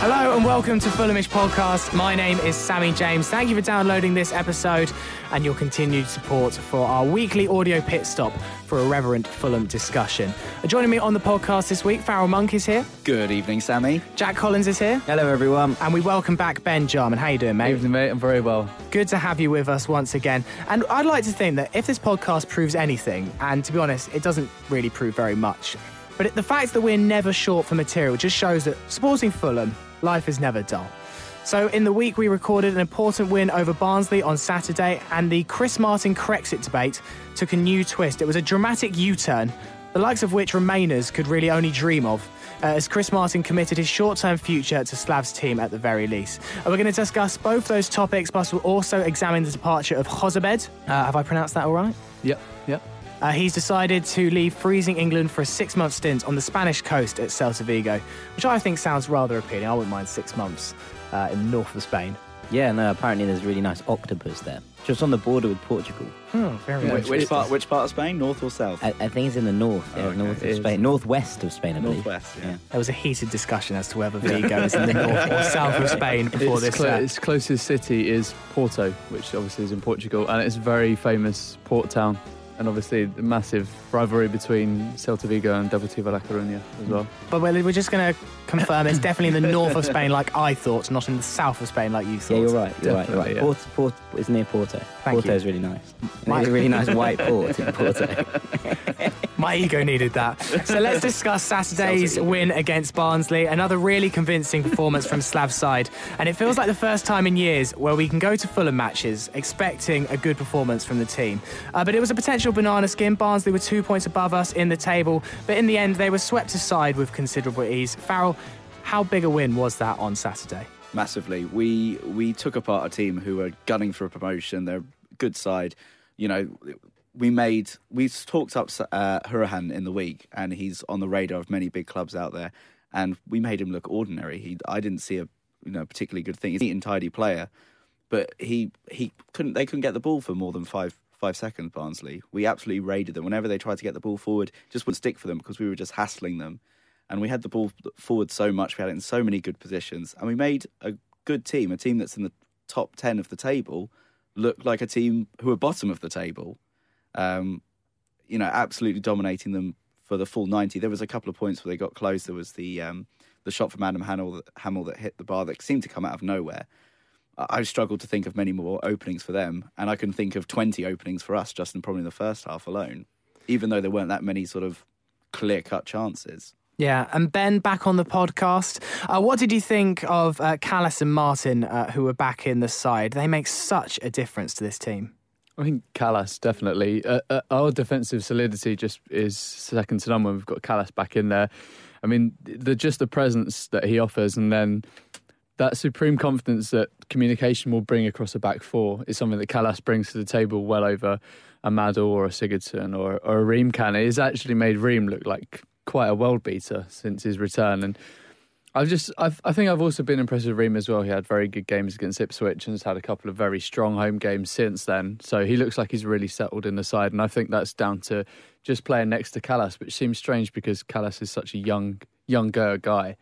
Hello and welcome to Fulhamish Podcast. My name is Sammy James. Thank you for downloading this episode and your continued support for our weekly audio pit stop for a reverent Fulham discussion. Uh, Joining me on the podcast this week, Farrell Monk is here, Good evening, Sammy. Jack Collins is here, Hello, everyone. and we welcome back Ben Jarman. How are you doing, mate? Evening, mate. I'm very well. Good to have you with us once again. And I'd like to think that if this podcast proves anything, and to be honest, it doesn't really prove very much, but the fact that we're never short for material just shows that supporting Fulham, life is never dull. So, in the week, we recorded an important win over Barnsley on Saturday, and the Chris Martin Chrexit debate took a new twist. It was a dramatic U turn, the likes of which Remainers could really only dream of. Uh, as Chris Martin committed his short term future to Slav's team at the very least. Uh, we're going to discuss both those topics, plus we'll also examine the departure of Jozabed. Uh, have I pronounced that all right? Yep. Uh, he's decided to leave freezing England for a six month stint on the Spanish coast at Celta Vigo, which I think sounds rather appealing. I wouldn't mind six months uh, in the north of Spain. Yeah, no, apparently there's really nice octopus there. Just on the border with Portugal. Hmm, very Which, interesting. which part? Which part of Spain? North or south? I, I think it's in the north, yeah, Okay. north of Spain. Northwest of Spain, I believe. Northwest. Yeah. There was a heated discussion as to whether Vigo is in the north or south of Spain before its, this. clo- uh, its closest city is Porto, which obviously is in Portugal, and it's a very famous port town. And obviously, the massive rivalry between Celta Vigo and Deportivo La Coruña as well. but we're, we're just going to confirm it's definitely in the north of Spain, like I thought, not in the south of Spain, like you thought. Yeah, you're right. You're right. You're right. yeah. Porto, Porto is near Porto. Thank Porto you. is really nice. It's a really nice white port in Porto. My ego needed that. So let's discuss Saturday's win against Barnsley. Another really convincing performance from Slav's side. And it feels like the first time in years where we can go to Fulham matches expecting a good performance from the team. Uh, but it was a potential banana skin. Barnsley were two points above us in the table. But in the end, they were swept aside with considerable ease. Farrell, how big a win was that on Saturday? Massively. We we took apart a team who were gunning for a promotion. They're a good side. You know, we made we talked up uh, Hourihane in the week, and he's on the radar of many big clubs out there. And we made him look ordinary. He I didn't see a you know particularly good thing. He's a neat and tidy player, but he he couldn't. They couldn't get the ball for more than five five seconds. Barnsley. We absolutely raided them. Whenever they tried to get the ball forward, just wouldn't stick for them because we were just hassling them. And we had the ball forward so much. We had it in so many good positions, and we made a good team, a team that's in the top ten of the table, look like a team who are bottom of the table. Um, you know, absolutely dominating them for the full ninety. There was a couple of points where they got close. There was the um, the shot from Adam Hammill that, Hammill that hit the bar that seemed to come out of nowhere. I struggled to think of many more openings for them, and I can think of twenty openings for us just in probably the first half alone. Even though there weren't that many sort of clear cut chances. Yeah, and Ben back on the podcast. Uh, what did you think of uh, Kalas and Martin, uh, who were back in the side? They make such a difference to this team. I think Kalas definitely. Uh, uh, our defensive solidity just is second to none when we've got Kalas back in there. I mean, the just the presence that he offers, and then that supreme confidence that communication will bring across a back four is something that Kalas brings to the table well over a Madl or a Sigurdsson or, or a Ream can. It has actually made Ream look like quite a world beater since his return. And I've just, I've, I think I've also been impressed with Ream as well. He had very good games against Ipswich and has had a couple of very strong home games since then. So he looks like he's really settled in the side. And I think that's down to just playing next to Kalas, which seems strange because Kalas is such a young, younger guy.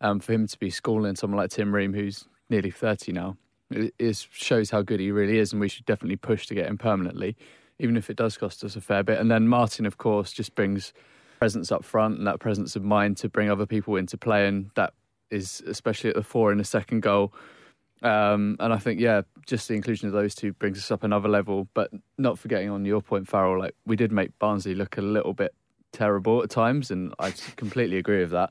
Um, for him to be schooling someone like Tim Ream, who's nearly 30 now, it is, shows how good he really is. And we should definitely push to get him permanently, even if it does cost us a fair bit. And then Martin, of course, just brings presence up front and that presence of mind to bring other people into play, and that is especially at the four in the second goal. Um, and I think, yeah, just the inclusion of those two brings us up another level. But not forgetting on your point, Farrell, like we did make Barnsley look a little bit terrible at times, and I completely agree with that.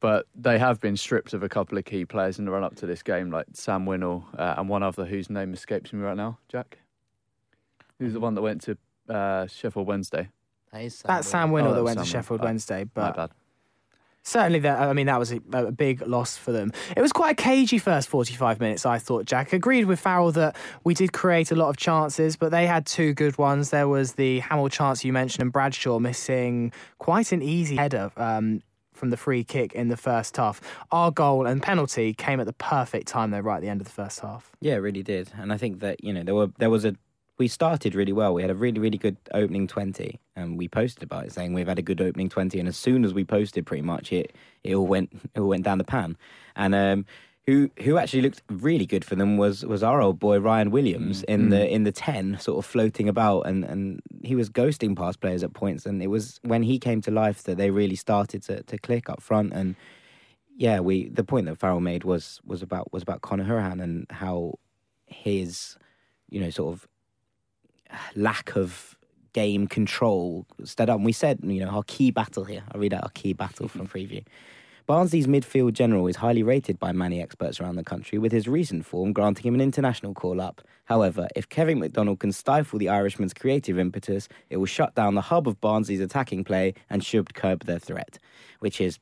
But they have been stripped of a couple of key players in the run up to this game, like Sam Winnall uh, and one other whose name escapes me right now. Jack, who's the one that went to uh, Sheffield Wednesday. That is That's Sam Winnall Oh, that that was went to Sheffield Winnall. Wednesday, My but bad. Certainly that. I mean, that was a, a big loss for them. It was quite a cagey first 45 minutes. I thought. Jack agreed with Farrell that we did create a lot of chances, but they had two good ones. There was the Hammill chance you mentioned, and Bradshaw missing quite an easy header. Um, from the free kick in the first half. Our goal and penalty came at the perfect time, though, right at the end of the first half. Yeah, it really did. And I think that, you know, there were there was a we started really well. We had a really, really good opening twenty and we posted about it saying we've had a good opening twenty and as soon as we posted pretty much it it all went it all went down the pan. And um who who actually looked really good for them was was our old boy Ryan Williams in the in the ten, sort of floating about and, and he was ghosting past players at points and it was when he came to life that they really started to, to click up front and yeah, we the point that Farrell made was was about was about Conor Hourihane and how his you know sort of lack of game control stood up. And we said you know our key battle here. I read out our key battle from mm-hmm. preview. Barnsley's midfield general is highly rated by many experts around the country, with his recent form granting him an international call up. However, if Kevin McDonald can stifle the Irishman's creative impetus, it will shut down the hub of Barnsley's attacking play and should curb their threat, which is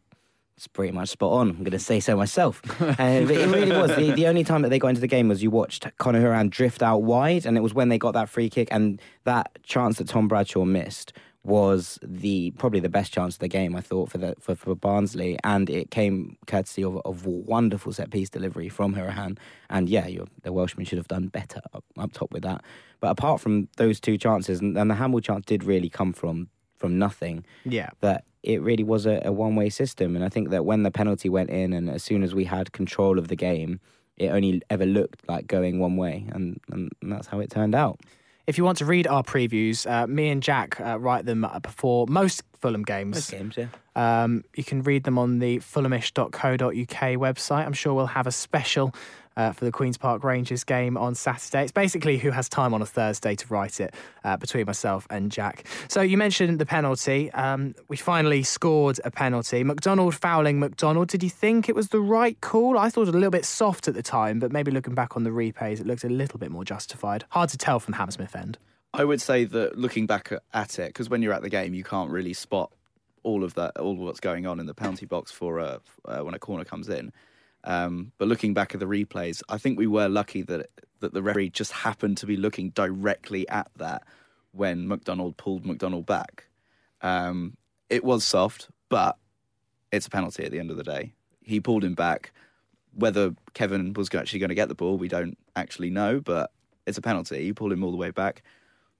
it's pretty much spot on. I'm going to say so myself. Uh, but it really was. The, the only time that they got into the game was you watched Conor Hourihane drift out wide, and it was when they got that free kick and that chance that Tom Bradshaw missed was the probably the best chance of the game I thought for the for, for Barnsley, and it came courtesy of, of wonderful set piece delivery from Hourihane. And yeah, you're, the Welshman should have done better up, up top with that. But apart from those two chances, and, and the Hammill chance did really come from from nothing Yeah. that it really was a, a one way system. And I think that when the penalty went in, and as soon as we had control of the game, it only ever looked like going one way, and, and, that's how it turned out. If you want to read our previews, uh, me and Jack uh, write them before most Fulham games. Most games, yeah. Um, you can read them on the fulhamish.co.uk website. I'm sure we'll have a special uh, for the Queen's Park Rangers game on Saturday. It's basically who has time on a Thursday to write it uh, between myself and Jack. So you mentioned the penalty. Um, we finally scored a penalty. McDonald fouling McDonald. Did you think it was the right call? I thought it was a little bit soft at the time, but maybe looking back on the replays, it looked a little bit more justified. Hard to tell from Hammersmith end. I would say that looking back at it, because when you're at the game, you can't really spot all of that, all of what's going on in the penalty box for uh, uh, when a corner comes in. Um, but looking back at the replays, I think we were lucky that that the referee just happened to be looking directly at that when McDonald pulled McDonald back. Um, it was soft, but it's a penalty at the end of the day. He pulled him back. Whether Kevin was actually going to get the ball, we don't actually know, but it's a penalty. He pulled him all the way back.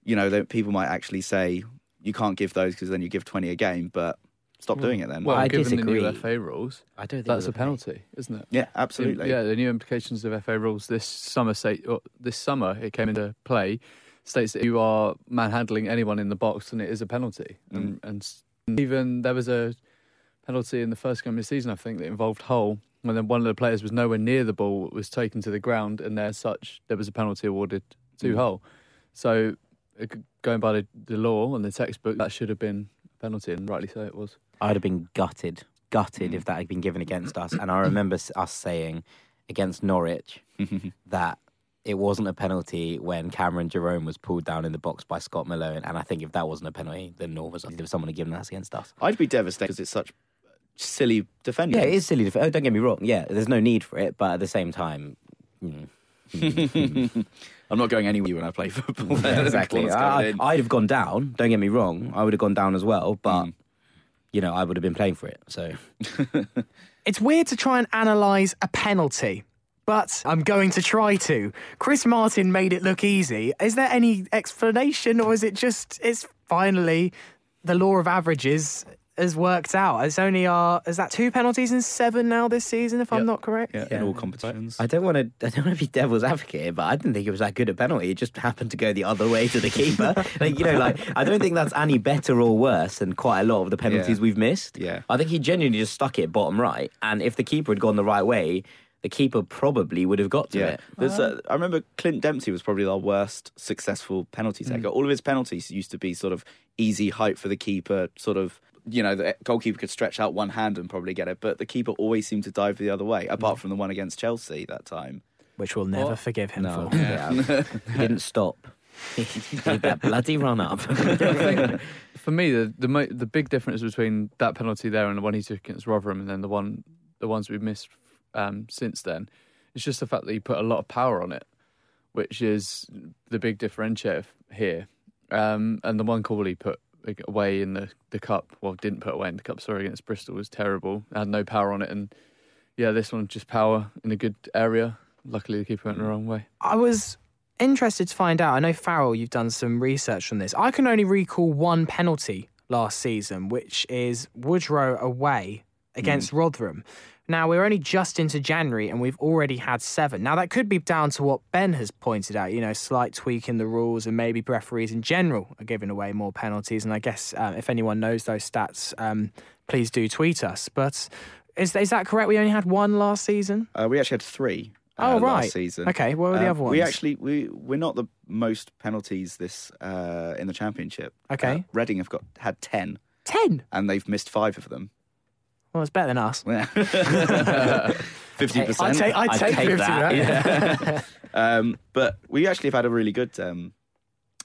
You know, people might actually say you can't give those because then you give 20 a game, but stop doing it then. Well, I given the new. FA rules, I don't think that's a was penalty, isn't it? yeah, absolutely. Yeah, the new implications of FA rules this summer say or this summer it came into play states that you are manhandling anyone in the box and it is a penalty. Mm. And, and even there was a penalty in the first game of the season, I think, that involved Hull when then one of the players was nowhere near the ball, was taken to the ground, and as such there was a penalty awarded to mm. Hull. So going by the, the law and the textbook, that should have been a penalty, and rightly so it was. I'd have been gutted, gutted if mm. that had been given against us. And I remember us saying against Norwich that it wasn't a penalty when Cameron Jerome was pulled down in the box by Scott Malone. And I think if that wasn't a penalty, then nor was it if someone had given that against us. I'd be devastated because it's such silly defending. Yeah, it is silly. To, oh, don't get me wrong. Yeah, there's no need for it, but at the same time, mm, mm, mm. I'm not going anywhere when I play football. yeah, exactly. Ah, I. I'd have gone down. Don't get me wrong. I would have gone down as well, but hmm. you know, I would have been playing for it. So It's weird to try and analyse a penalty, but I'm going to try to. Chris Martin made it look easy. Is there any explanation, or is it just it's finally the law of averages has worked out? It's only our is that two penalties in seven now this season, if I'm not correct? yeah, in all competitions. I don't want to. I don't want to be devil's advocate, here, but I didn't think it was that good a penalty. It just happened to go the other way to the keeper. like you know, like I don't think that's any better or worse than quite a lot of the penalties Yeah. we've missed. Yeah. I think he genuinely just stuck it bottom right, and if the keeper had gone the right way, the keeper probably would have got to Yeah, it. there's uh, I remember Clint Dempsey was probably our worst successful penalty taker. All of his penalties used to be sort of easy height for the keeper, sort of you know the goalkeeper could stretch out one hand and probably get it, but the keeper always seemed to dive the other way. Apart from the one against Chelsea that time. Which we'll never What? forgive him No. for. Yeah. he didn't stop. Need that bloody run up. For me, the the, mo- the big difference between that penalty there and the one he took against Rotherham, and then the one the ones we've missed um, since then, is just the fact that he put a lot of power on it, which is the big differentiator here. Um, and the one call he put away in the, the cup, well, didn't put away in the cup, sorry, against Bristol was terrible. Had no power on it, and yeah, this one just power in a good area. Luckily, the keeper went the mm. wrong way. I was interested to find out. I know Farrell, you've done some research on this. I can only recall one penalty last season, which is Woodrow away against Rotherham. Now we're only just into January and we've already had seven. Now that could be down to what Ben has pointed out, you know, slight tweak in the rules and maybe referees in general are giving away more penalties. And I guess uh, if anyone knows those stats, um, please do tweet us. But is is that correct? We only had one last season. Uh, we actually had three. Uh, Oh, right. Last season. Okay, what were the Uh, other ones? We actually we we're not the most penalties this uh, in the championship. Okay. Uh, Reading have got had ten. Ten, and they've missed five of them. Well, it's better than us. Fifty percent. take, I'd I'd take, take 50, that, yeah. Um, but we actually have had a really good um,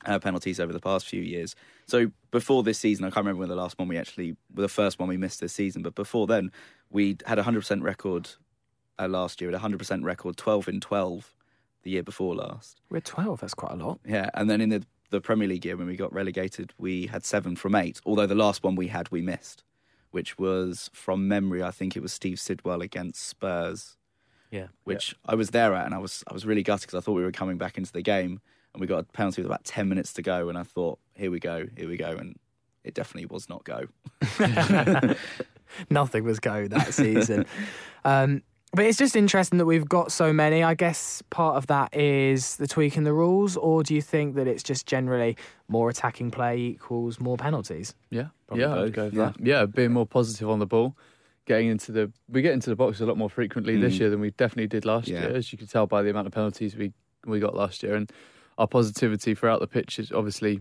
uh, penalties over the past few years. So before this season, I can't remember when the last one we actually, were the first one we missed this season, but before then, we had a 100% record uh, last year, a 100% record 12 in 12 the year before last. We're 12, that's quite a lot. Yeah, and then in the, the Premier League year when we got relegated, we had seven from eight, although the last one we had, we missed, which was from memory, I think it was Steve Sidwell against Spurs yeah. which I was there at, and I was I was really gutted because I thought we were coming back into the game, and we got a penalty with about ten minutes to go, and I thought, here we go, here we go, and it definitely was not go. Nothing was go that season. um, but it's just interesting that we've got so many. I guess part of that is the tweak in the rules, or do you think that it's just generally more attacking play equals more penalties? Yeah, Probably yeah, I'd both. go with Yeah. that. Yeah, being more positive on the ball, getting into the we get into the box a lot more frequently this Mm. year than we definitely did last Yeah. year, as you can tell by the amount of penalties we we got last year, and our positivity throughout the pitch is obviously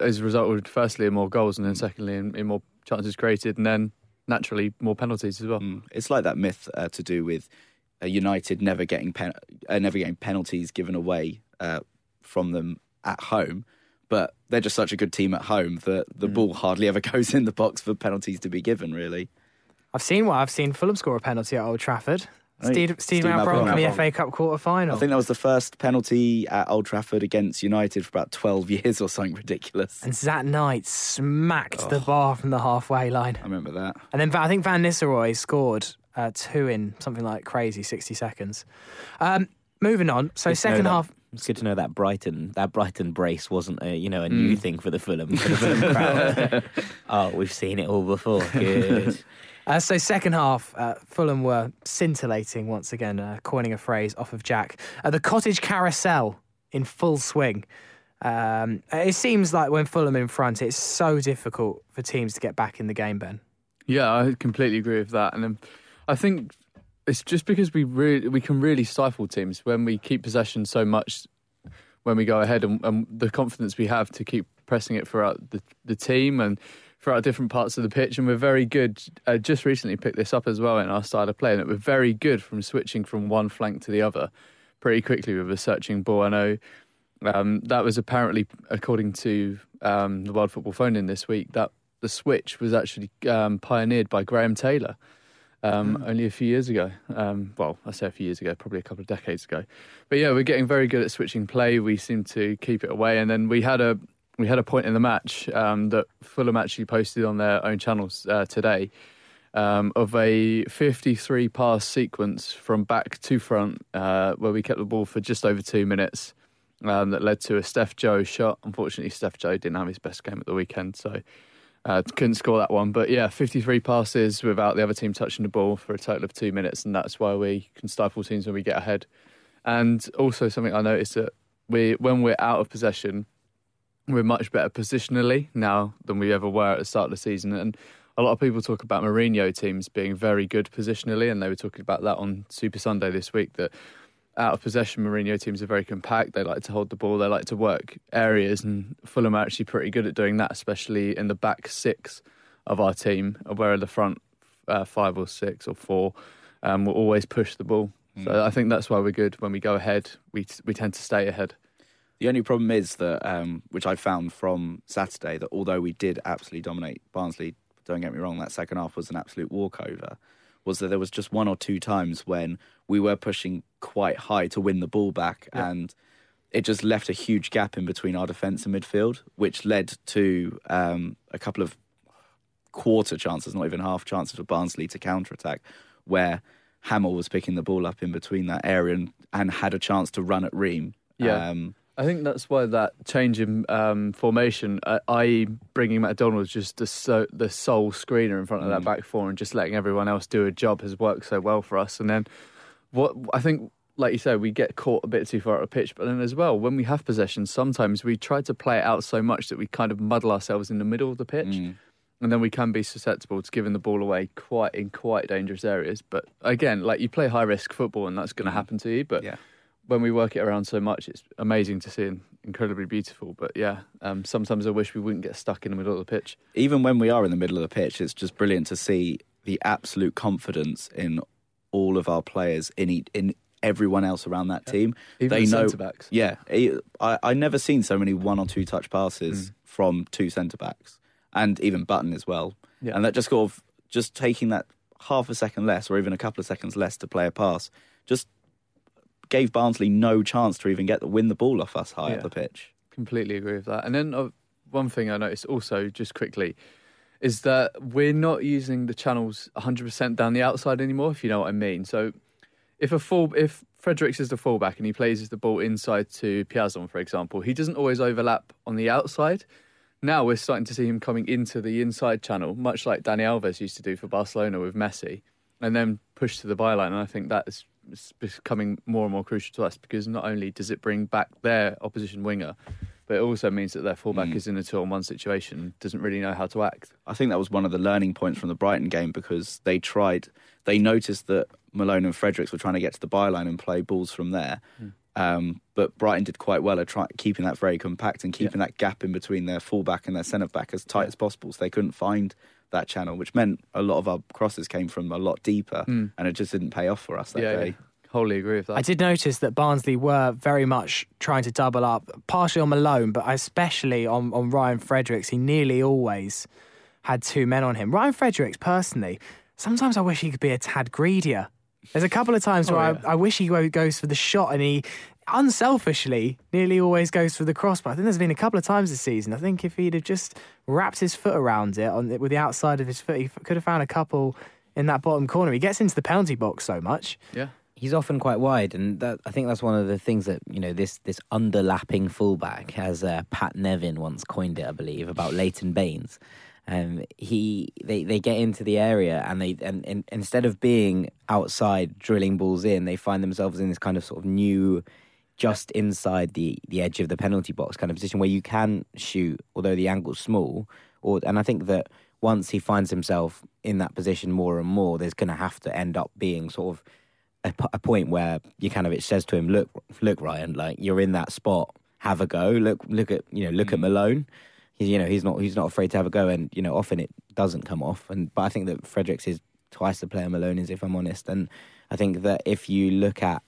as a result of firstly in more goals, and then secondly in, in more chances created, and then naturally more penalties as well. Mm. It's like that myth uh, to do with uh, United never getting pen- uh, never getting penalties given away uh, from them at home. But they're just such a good team at home that the ball hardly ever goes in the box for penalties to be given. Really, I've seen what I've seen Fulham score a penalty at Old Trafford. Steve, Steve Steve Malbranque in the FA Cup quarter final. I think that was the first penalty at Old Trafford against United for about twelve years or something ridiculous. and Zat Knight smacked Oh. the bar from the halfway line. I remember that. And then I think Van Nistelrooy scored uh, two in something like crazy 60 seconds. Um, moving on. So, Good second that- half. It's good to know that Brighton that Brighton brace wasn't a you know a new Mm. thing for the Fulham for the Fulham crowd. oh, we've seen it all before. Good. Uh, so, second half, uh, Fulham were scintillating once again, uh, coining a phrase off of Jack. Uh, the cottage carousel in full swing. Um, it seems like when Fulham in front, it's so difficult for teams to get back in the game, Ben. Yeah, I completely agree with that, and um, I think it's just because we we can really stifle teams when we keep possession so much when we go ahead, and, and the confidence we have to keep pressing it throughout the, the team and throughout different parts of the pitch, and we're very good. Uh, just recently picked this up as well in our style of play, and that we're very good from switching from one flank to the other pretty quickly with a searching ball. I know um, that was apparently, according to um, the World Football Phone in this week, that the switch was actually um, pioneered by Graham Taylor um, only a few years ago. Um, well, I say a few years ago, probably a couple of decades ago. But yeah, we're getting very good at switching play. We seem to keep it away, and then we had a we had a point in the match um, that Fulham actually posted on their own channels uh, today. Um, of a 53 pass sequence from back to front, uh, where we kept the ball for just over two minutes, um, that led to a Steph Joe shot. Unfortunately, Steph Joe didn't have his best game at the weekend, so uh, couldn't score that one. But yeah, 53 passes without the other team touching the ball for a total of two minutes, and that's why we can stifle teams when we get ahead. And also something I noticed that we, when we're out of possession, we're much better positionally now than we ever were at the start of the season. And a lot of people talk about Mourinho teams being very good positionally, and they were talking about that on Super Sunday this week. That out of possession, Mourinho teams are very compact. They like to hold the ball. They like to work areas, and Fulham are actually pretty good at doing that, especially in the back six of our team, where the front uh, five or six or four um, will always push the ball. So I think that's why we're good. When we go ahead, we we tend to stay ahead. The only problem is that, um, which I found from Saturday, that although we did absolutely dominate Barnsley, don't get me wrong, that second half was an absolute walkover. Was that there was just one or two times when we were pushing quite high to win the ball back, Yeah. and it just left a huge gap in between our defence and midfield, which led to um, a couple of quarter chances, not even half chances for Barnsley to counter attack, where Hammill was picking the ball up in between that area and, and had a chance to run at Ream. Yeah. Um, I think that's why that change in um, formation, uh, i.e., bringing McDonald's just the, so, the sole screener in front of that Mm. back four and just letting everyone else do a job has worked so well for us. And then what I think, like you said, we get caught a bit too far out of pitch. But then as well, when we have possession, sometimes we try to play it out so much that we kind of muddle ourselves in the middle of the pitch. mm. And then we can be susceptible to giving the ball away quite in quite dangerous areas. But again, like you play high risk football, and that's going to Mm. happen to you. But yeah. When we work it around so much, it's amazing to see and incredibly beautiful. But yeah, um, sometimes I wish we wouldn't get stuck in the middle of the pitch. even when we are in the middle of the pitch, it's just brilliant to see the absolute confidence in all of our players in e- in everyone else around that team. Even they the know. centre backs. Yeah, I I never seen so many one or two touch passes from two centre backs and even Button as well. Yeah. And that just sort of just taking that half a second less or even a couple of seconds less to play a pass just gave Barnsley no chance to even get the win the ball off us high Yeah. up the pitch. Completely agree with that. And then uh, one thing I noticed also, just quickly, is that we're not using the channels 100% down the outside anymore, if you know what I mean. So if a full, if Fredericks is the fullback and he plays the ball inside to Piazon, for example, he doesn't always overlap on the outside. Now we're starting to see him coming into the inside channel, much like Dani Alves used to do for Barcelona with Messi, and then push to the byline. And I think that is is becoming more and more crucial to us because not only does it bring back their opposition winger, but it also means that their fullback is in a two-on-one situation, doesn't really know how to act. I think that was one of the learning points from the Brighton game because they tried, they noticed that Malone and Fredericks were trying to get to the byline and play balls from there. Um, but Brighton did quite well at try, keeping that very compact and keeping that gap in between their fullback and their centre back as tight as possible. So they couldn't find that channel, which meant a lot of our crosses came from a lot deeper, hmm. and it just didn't pay off for us that yeah, day. yeah, wholly agree with that. I did notice that Barnsley were very much trying to double up, partially on Malone, but especially on, on Ryan Fredericks. He nearly always had two men on him. Ryan Fredericks, personally, sometimes I wish he could be a tad greedier. There's a couple of times Oh, where yeah. I, I wish he goes for the shot and he unselfishly nearly always goes for the crossbar. I think there's been a couple of times this season. I think if he'd have just wrapped his foot around it on with the outside of his foot, he could have found a couple in that bottom corner. He gets into the penalty box so much. yeah, He's often quite wide, and that, I think that's one of the things that you know this this underlapping fullback, as uh, Pat Nevin once coined it, I believe, about Leighton Baines. Um, he they, they get into the area and they and, and instead of being outside drilling balls in, they find themselves in this kind of sort of new, just inside the the edge of the penalty box kind of position where you can shoot, although the angle's small. Or and I think that once he finds himself in that position more and more, there's going to have to end up being sort of a point where Jokanovic says to him, "Look, look, Ryan, like you're in that spot. Have a go. Look, look at you know, look at mm. Malone. He's, you know, he's not he's not afraid to have a go, and you know, often it doesn't come off. And but I think that Fredericks is twice the player Malone is, if I'm honest. And I think that if you look at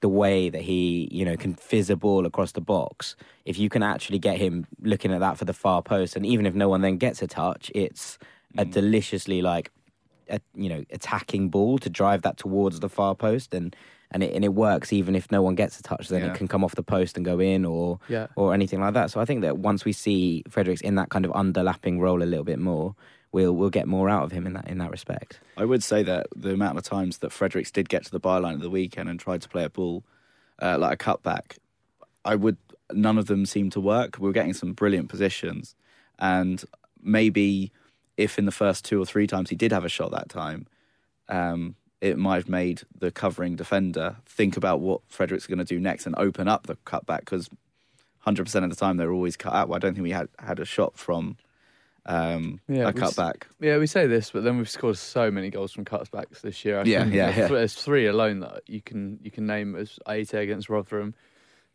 the way that he, you know, can fizz a ball across the box, if you can actually get him looking at that for the far post, and even if no one then gets a touch, it's a mm. deliciously like a, you know attacking ball to drive that towards the far post and and it, and it works even if no one gets a touch then Yeah. it can come off the post and go in or Yeah. or anything like that so i think that once we see fredericks in that kind of underlapping role a little bit more we'll we'll get more out of him in that in that respect I would say that the amount of times that Fredericks did get to the byline at the weekend and tried to play a ball uh, like a cutback, I would none of them seemed to work. We were getting some brilliant positions, and maybe if in the first two or three times he did have a shot that time, um, it might have made the covering defender think about what Fredericks going to do next and open up the cutback because. Hundred percent of the time they were always cut out. I don't think we had had a shot from um, Yeah, a cutback. Yeah, we say this, but then we've scored so many goals from cutbacks this year. I Yeah, think yeah, there's yeah. There's three alone that you can you can name as Ayité against Rotherham,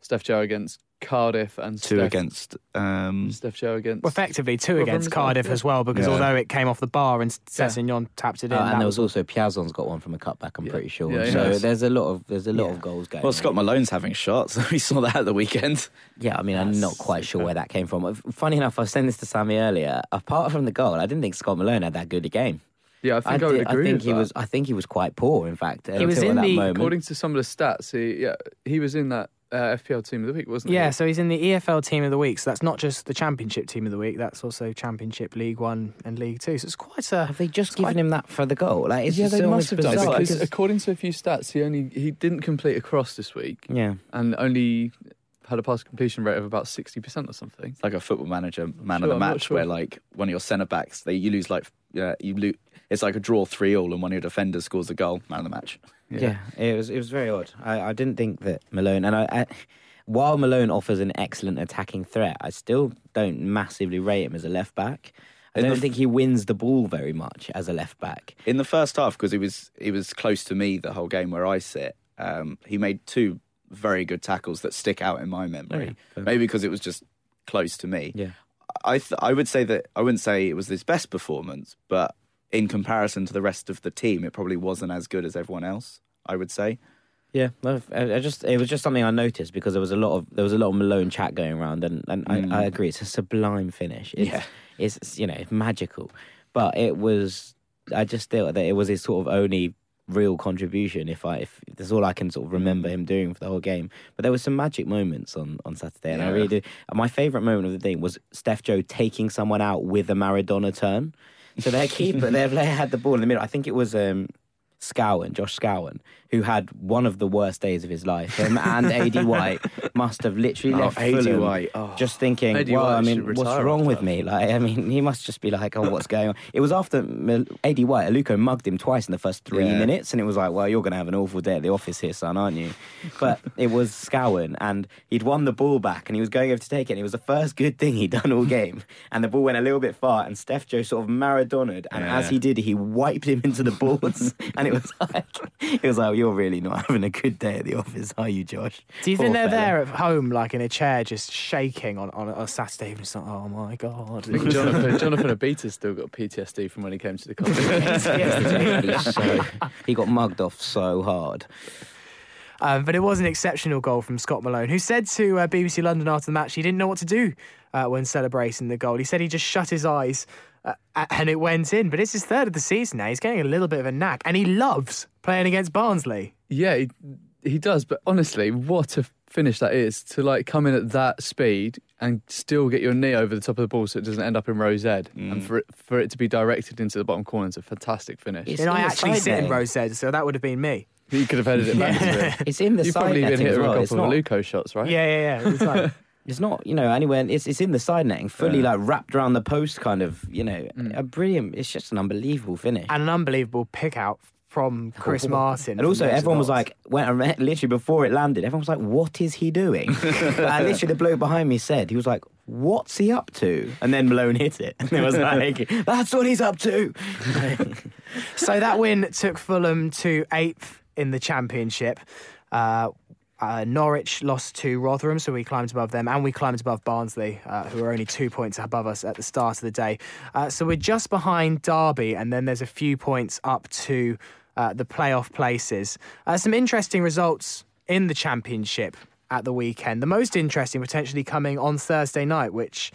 Steph Joe against Cardiff and Two Steph, against. Um, Steph Joe against. Well, effectively two Rotherham against Cardiff yeah. as well, because Yeah. although it came off the bar and Sessegnon tapped it in, Uh, that and there was also Piazon's got one from a cutback. I'm Yeah. pretty sure. Yeah, so has. there's a lot of there's a lot Yeah. of goals going. well, Scott Malone's having shots. we saw that at the weekend. Yeah, I mean, I'm not quite sure where that came from. Funny enough, I was saying this to Sammy earlier. Apart from the goal, I didn't think Scott Malone had that good a game. yeah, I think I, would did- agree think with he that. was. I think he was quite poor. In fact, He was in that the- moment. According to some of the stats, he yeah he was in that uh, FPL team of the week, wasn't it? Yeah, he? so he's in the EFL team of the week. So that's not just the Championship team of the week. That's also Championship, League One, and League Two. So it's quite a. have they just given quite- him that for the goal? Like, it's yeah, just they must have done bizarre, because according to a few stats, he only he didn't complete a cross this week yeah, and only had a pass completion rate of about sixty percent or something. It's like a football manager man Sure, of the I'm match sure. where like one of your centre backs they you lose like yeah you lose it's like a draw three all and one of your defenders scores a goal man of the match. Yeah, It was. It was very odd. I, I didn't think that Malone and I, I. While Malone offers an excellent attacking threat, I still don't massively rate him as a left back. I In don't think he wins the ball very much as a left back. In the first half because he was he was close to me the whole game where I sit. Um, he made two very good tackles that stick out in my memory. Yeah. Maybe because it was just close to me. Yeah. I th- I would say that I wouldn't say it was his best performance, but in comparison to the rest of the team, it probably wasn't as good as everyone else. I would say. Yeah, well, I, just it was just something I noticed because there was a lot of there was a lot of Malone chat going around, and, and Mm. I, I agree, it's a sublime finish. It's, Yeah. it's you know it's magical, but it was I just thought that it was his sort of only real contribution. If I if that's all I can sort of remember him doing for the whole game, but there was some magic moments on on Saturday, and I really did. My favourite moment of the thing was Steph Joe taking someone out with a Maradona turn. So their keeper, their player had the ball in the middle. I think it was um, Scowen, Josh Scowen, who had one of the worst days of his life. Him and AD White must have literally Oh, left AD Fulham White, oh. just thinking, AD well, White I mean, what's wrong with me? Like, I mean, he must just be like, oh, what's going on? It was after AD White, Aluko mugged him twice in the first three Yeah. minutes, and it was like, well, you're going to have an awful day at the office here, son, aren't you? But it was Scowen, and he'd won the ball back, and he was going over to take it, and it was the first good thing he'd done all game, and the ball went a little bit far, and Steph Joe sort of Maradona'd, and Yeah. as he did, he wiped him into the boards, and it was like, it was like, you're really not having a good day at the office, are you, Josh? Do you Poor think they're fella. there at home, like in a chair, just shaking on, on a Saturday evening? It's like, oh my god. Jonathan Jonathan Abita's still got PTSD from when he came to the competition. He's so- he got mugged off so hard. Um, but it was an exceptional goal from Scott Malone, who said to uh, BBC London after the match he didn't know what to do uh, when celebrating the goal. He said he just shut his eyes uh, and it went in. But it's his third of the season now. He's getting a little bit of a knack, and he loves playing against Barnsley. yeah, he, he does. But honestly, what a finish that is to like come in at that speed and still get your knee over the top of the ball so it doesn't end up in row Z, and for it, for it to be directed into the bottom corner is a fantastic finish. It's and I actually sit in netting. row Z, so that would have been me. You could have headed it back to it. It's in the You've side probably been netting hit with well. a couple not, of Luco shots, right? Yeah, yeah, yeah. It's like, it's not, you know, anywhere. It's it's in the side netting, fully like wrapped around the post, kind of, you know, a brilliant. It's just an unbelievable finish. and an unbelievable pick out from Chris Martin. And also, everyone was like, when I literally before it landed, everyone was like, "What is he doing?" and literally, the bloke behind me said, "He was like, what's he up to?" And then Malone hit it, and it was like, "That's what he's up to." So that win took Fulham to eighth in the championship. Uh, uh, Norwich lost to Rotherham, so we climbed above them, and we climbed above Barnsley, uh, who are only two points above us at the start of the day. Uh, so we're just behind Derby, and then there's a few points up to uh, the playoff places. Uh, some interesting results in the championship at the weekend. The most interesting potentially coming on Thursday night, which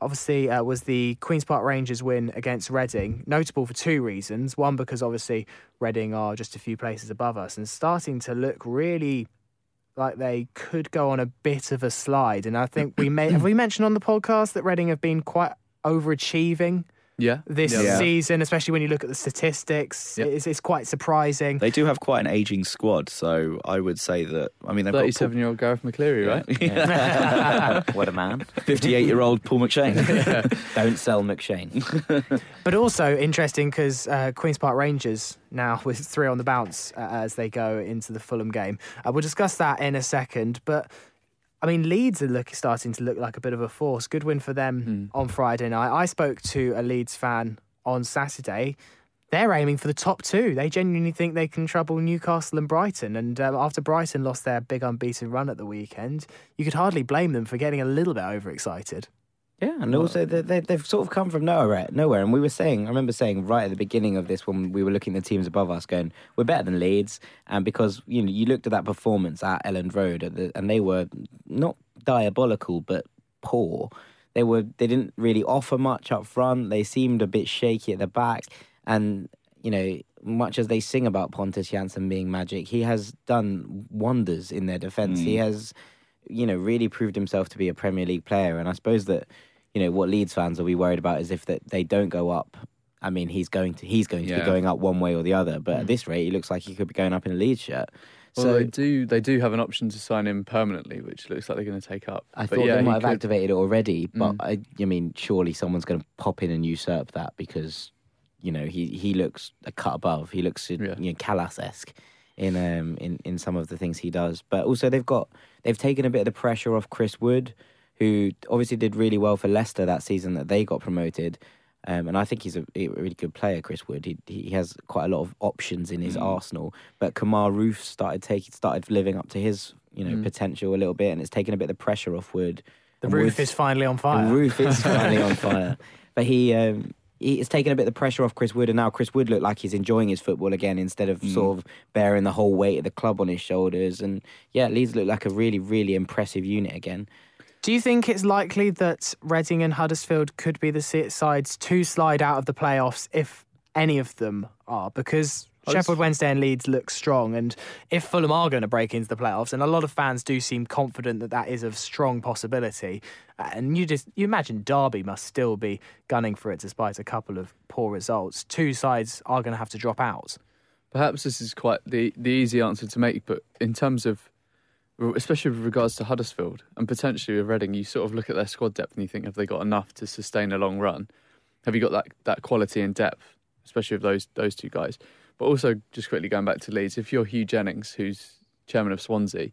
obviously uh, was the Queen's Park Rangers win against Reading. Notable for two reasons. One, because obviously Reading are just a few places above us and starting to look really like they could go on a bit of a slide. And I think we may have we mentioned on the podcast that Reading have been quite overachieving Yeah. this yeah. season, especially when you look at the statistics. Yep. It's, it's quite surprising. They do have quite an aging squad, so I would say that. I mean, they've got 37 year old Garath McCleary, right? what a man! fifty-eight-year-old Paul McShane. Don't sell McShane. But also interesting because uh, Queen's Park Rangers now with three on the bounce uh, as they go into the Fulham game. Uh, we'll discuss that in a second. But I mean, Leeds are look, starting to look like a bit of a force. Good win for them on Friday night. I spoke to a Leeds fan on Saturday. they're aiming for the top two. They genuinely think they can trouble Newcastle and Brighton. And um, after Brighton lost their big unbeaten run at the weekend, you could hardly blame them for getting a little bit overexcited. Yeah, and also they, they, they've sort of come from nowhere, nowhere. And we were saying, I remember saying right at the beginning of this when we were looking at the teams above us, going, "We're better than Leeds," and because you know you looked at that performance at Elland Road, the, and they were not diabolical but poor. They were they didn't really offer much up front. They seemed a bit shaky at the back, and you know much as they sing about Pontus Jansson being magic, he has done wonders in their defence. Mm. He has, you know, really proved himself to be a Premier League player, and I suppose that you know what Leeds fans will be worried about is if that they don't go up. I mean, he's going to he's going to yeah. be going up one way or the other. But mm. at this rate, he looks like he could be going up in a Leeds shirt. Well, so they do they do have an option to sign him permanently, which looks like they're going to take up. I but thought yeah, they might have could... activated it already, but mm. I, I mean, surely someone's going to pop in and usurp that because you know he he looks a cut above. He looks yeah. you know Kalas esque in um in in some of the things he does. But also they've got they've taken a bit of the pressure off Chris Wood who obviously did really well for Leicester that season that they got promoted. Um, and I think he's a, a, really good player, Chris Wood. He he has quite a lot of options in his mm. arsenal. But Kemar Roofe started taking started living up to his you know mm. potential a little bit, and it's taken a bit of the pressure off Wood. The roof Wood, is finally on fire. The roof is finally on fire. But he um, it's taken a bit of the pressure off Chris Wood, and now Chris Wood looked like he's enjoying his football again instead of mm. sort of bearing the whole weight of the club on his shoulders. And yeah, Leeds look like a really, really impressive unit again. Do you think it's likely that Reading and Huddersfield could be the sides to slide out of the playoffs if any of them are? Because Sheffield Wednesday and Leeds look strong, and if Fulham are going to break into the playoffs, and a lot of fans do seem confident that that is a strong possibility, uh, and you just you imagine Derby must still be gunning for it despite a couple of poor results. Two sides are going to have to drop out. Perhaps this is quite the the easy answer to make, but in terms of especially with regards to Huddersfield and potentially with Reading, you sort of look at their squad depth and you think, have they got enough to sustain a long run? Have you got that that quality and depth, especially with those those two guys? But also, just quickly going back to Leeds, if you're Huw Jenkins, who's chairman of Swansea,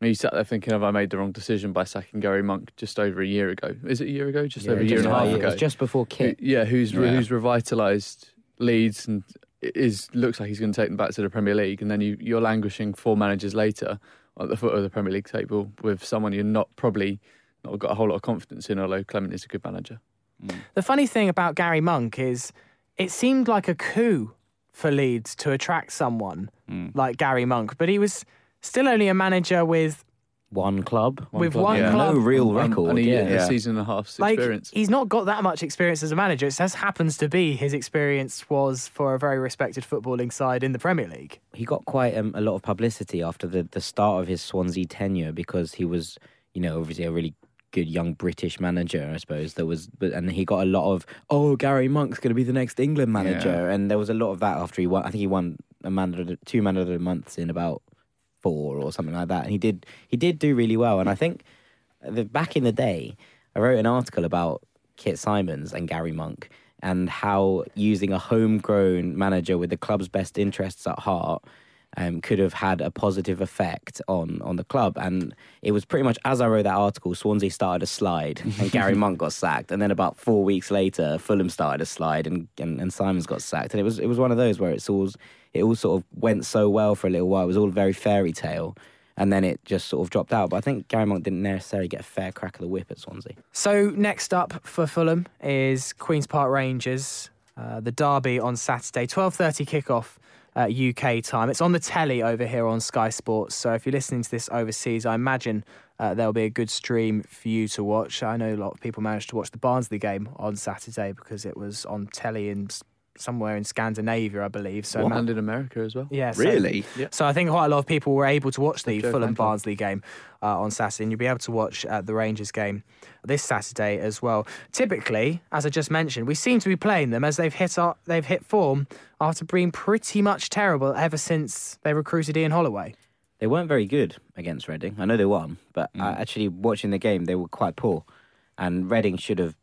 and you sat there thinking, have I made the wrong decision by sacking Gary Monk just over a year ago? Is it a year ago? Just yeah, over a year and a half ago. just before Kit. Yeah, who's yeah. who's revitalised Leeds and is looks like he's going to take them back to the Premier League, and then you, you're languishing four managers later at the foot of the Premier League table with someone you're not probably not got a whole lot of confidence in, although Clement is a good manager. Mm. The funny thing about Gary Monk is it seemed like a coup for Leeds to attract someone mm. like Gary Monk, but he was still only a manager with one club. With club, one yeah. club. No real record. And, a, yeah. a season and a half like, experience. He's not got that much experience as a manager. It just happens to be his experience was for a very respected footballing side in the Premier League. He got quite um, a lot of publicity after the, the start of his Swansea tenure because he was, you know, obviously a really good young British manager, I suppose. There was, but and he got a lot of, oh, Gary Monk's going to be the next England manager, yeah. and there was a lot of that after he won. I think he won a man of the, two man of the months in about four or something like that. And he did he did do really well. And I think the, back in the day, I wrote an article about Kit Symons and Gary Monk and how using a homegrown manager with the club's best interests at heart um, could have had a positive effect on on the club. And it was pretty much as I wrote that article, Swansea started a slide and Gary Monk got sacked. And then about four weeks later, Fulham started a slide and, and, and Symons got sacked. And it was it was one of those where it's all it all sort of went so well for a little while. It was all very fairy tale. And then it just sort of dropped out. But I think Gary Monk didn't necessarily get a fair crack of the whip at Swansea. So next up for Fulham is Queen's Park Rangers, uh, the derby on Saturday, 12.30 kickoff uh, UK time. It's on the telly over here on Sky Sports. So if you're listening to this overseas, I imagine uh, there'll be a good stream for you to watch. I know a lot of people managed to watch the Barnsley game on Saturday because it was on telly in somewhere in Scandinavia, I believe. So and in America as well. Yeah, so, really. Yeah. So I think quite a lot of people were able to watch the Fulham Barnsley game uh, on Saturday, and you'll be able to watch uh, the Rangers game this Saturday as well. Typically, as I just mentioned, we seem to be playing them as they've hit our, they've hit form after being pretty much terrible ever since they recruited Ian Holloway. They weren't very good against Reading. I know they won, but mm. uh, actually watching the game, they were quite poor, and Reading should have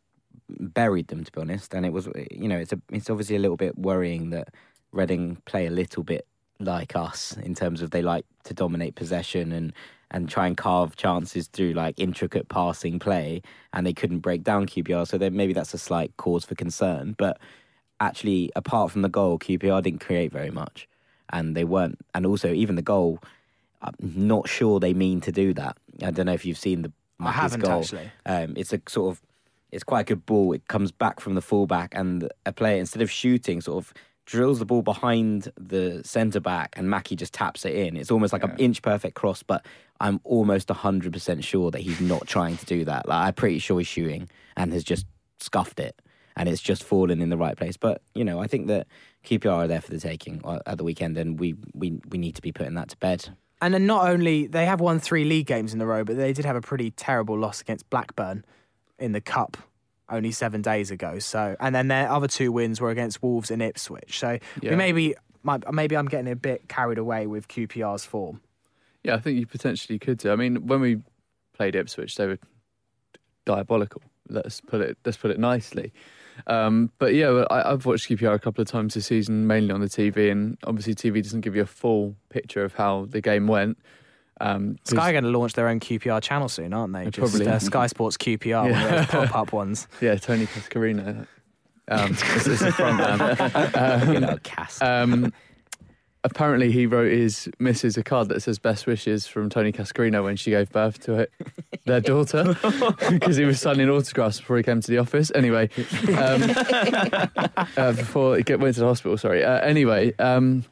buried them to be honest. And it was, you know, it's a, it's obviously a little bit worrying that Reading play a little bit like us in terms of they like to dominate possession and and try and carve chances through like intricate passing play, and they couldn't break down QPR. So then maybe that's a slight cause for concern, but. actually, apart from the goal, QPR didn't create very much, and they weren't. And also, even the goal, I'm not sure they mean to do that. I don't know if you've seen the I haven't goal. actually. Um, it's a sort of, it's quite a good ball. It comes back from the fullback, and a player instead of shooting, sort of drills the ball behind the centre back, and Mackie just taps it in. It's almost like an inch perfect cross, but I'm almost hundred percent sure that he's not trying to do that. Like I'm pretty sure he's shooting and has just scuffed it, and it's just fallen in the right place. But you know, I think that QPR are there for the taking uh, at the weekend, and we we we need to be putting that to bed. And then not only they have won three league games in a row, but they did have a pretty terrible loss against Blackburn in the cup only seven days ago. So, and then their other two wins were against Wolves and Ipswich. So we maybe might, maybe I'm getting a bit carried away with QPR's form. Yeah, I think you potentially could do. I mean, when we played Ipswich, they were diabolical. Let's put it let's put it nicely. Um, but yeah, well, I, I've watched QPR a couple of times this season, mainly on the TV, and obviously TV doesn't give you a full picture of how the game went. Um, Sky are going to launch their own QPR channel soon, aren't they? Just, probably uh. Sky Sports QPR, one of Yeah. pop-up ones. yeah, Tony Cascarino. Um, it's a front man. you know, cast. Um, apparently, he wrote his missus a card that says "Best wishes" from Tony Cascarino when she gave birth to it, their daughter, because he was signing autographs before he came to the office. Anyway, um, uh, before he went to the hospital. Sorry. Uh, anyway. Um,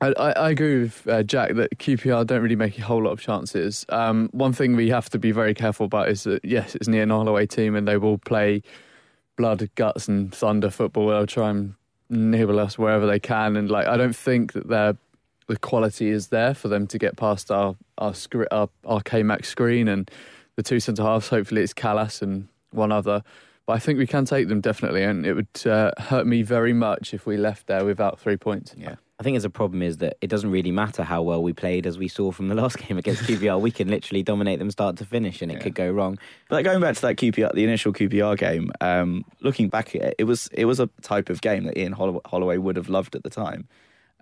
I, I agree with uh, Jack that QPR don't really make a whole lot of chances. Um, one thing we have to be very careful about is that yes, it's near an Holloway team and they will play blood, guts, and thunder football. They'll try and nibble us wherever they can, and like I don't think that their the quality is there for them to get past our our our, our K-Max screen and the two centre halves. Hopefully, it's Kalas and one other. But I think we can take them definitely, and it would uh, hurt me very much if we left there without three points. Yeah. I think as a problem is that it doesn't really matter how well we played, as we saw from the last game against QPR. we can literally dominate them start to finish, and it Yeah. could go wrong. But going back to that QPR, the initial QPR game, um, looking back at it, it was it was a type of game that Ian Hollow- Holloway would have loved at the time.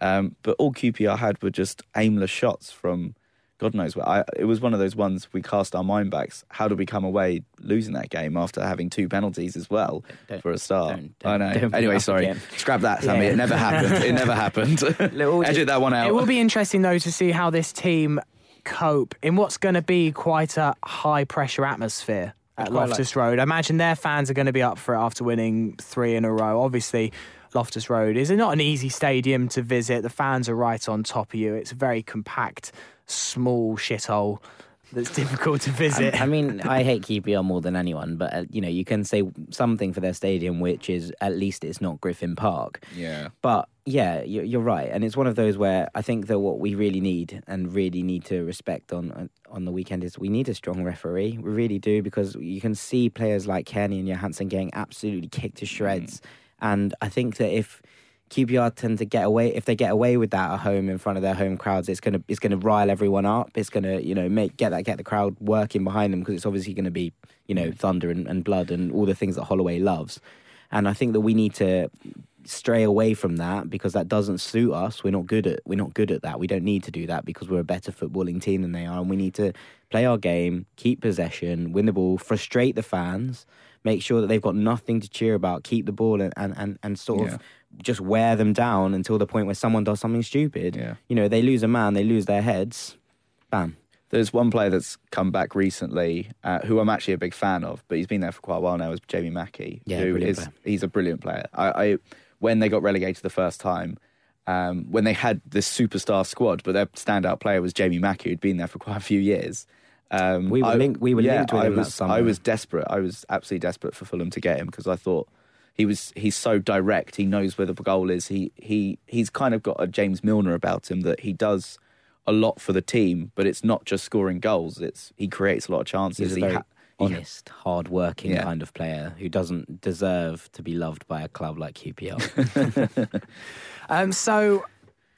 Um, but all QPR had were just aimless shots from God knows where. I, it was one of those ones we cast our mind backs. How did we come away losing that game after having two penalties as well Don't- for a start? don't- I don't- know. don't anyway, sorry. again. Scrap that, Sammy. Yeah. It never happened. It never happened. Little- Edit that one out. It will be interesting though to see how this team cope in what's going to be quite a high pressure atmosphere at quite Loftus Road. I imagine their fans are going to be up for it after winning three in a row. Obviously, Loftus Road is not an easy stadium to visit. The fans are right on top of you. It's a very compact, small shithole that's difficult to visit. I mean, I hate QPR more than anyone, but uh, you know, you can say something for their stadium, which is at least it's not Griffin Park. yeah. But yeah, you're, you're right, and it's one of those where I think that what we really need and really need to respect on on the weekend is we need a strong referee. We really do because you can see players like Kenny and Johansen getting absolutely kicked to shreds, and I think that if QPR tend to get away if they get away with that at home in front of their home crowds, it's gonna it's gonna rile everyone up. It's gonna you know make get that get the crowd working behind them because it's obviously gonna be you know thunder and, and blood and all the things that Holloway loves. And I think that we need to stray away from that because that doesn't suit us. We're not good at we're not good at that. We don't need to do that because we're a better footballing team than they are, and we need to play our game, keep possession, win the ball, frustrate the fans, make sure that they've got nothing to cheer about, keep the ball, and and and, sort Yeah. of just wear them down until the point where someone does something stupid. Yeah. You know, they lose a man, they lose their heads. Bam. There's one player that's come back recently, uh, who I'm actually a big fan of, but he's been there for quite a while now. Is Jamie Mackie, Yeah, who player. he's a brilliant player. I, I when they got relegated the first time, um, when they had this superstar squad, but their standout player was Jamie Mackie, who'd been there for quite a few years. Um, We were I- linked- we were yeah, linked with I him that summer. I was desperate. I was absolutely desperate for Fulham to get him because I thought he was he's so direct. He knows where the goal is. He he he's kind of got a James Milner about him that he does a lot for the team, but it's not just scoring goals. It's he creates a lot of chances. He's a He ha- honest, hard-working Yeah. kind of player who doesn't deserve to be loved by a club like QPR. Um, so,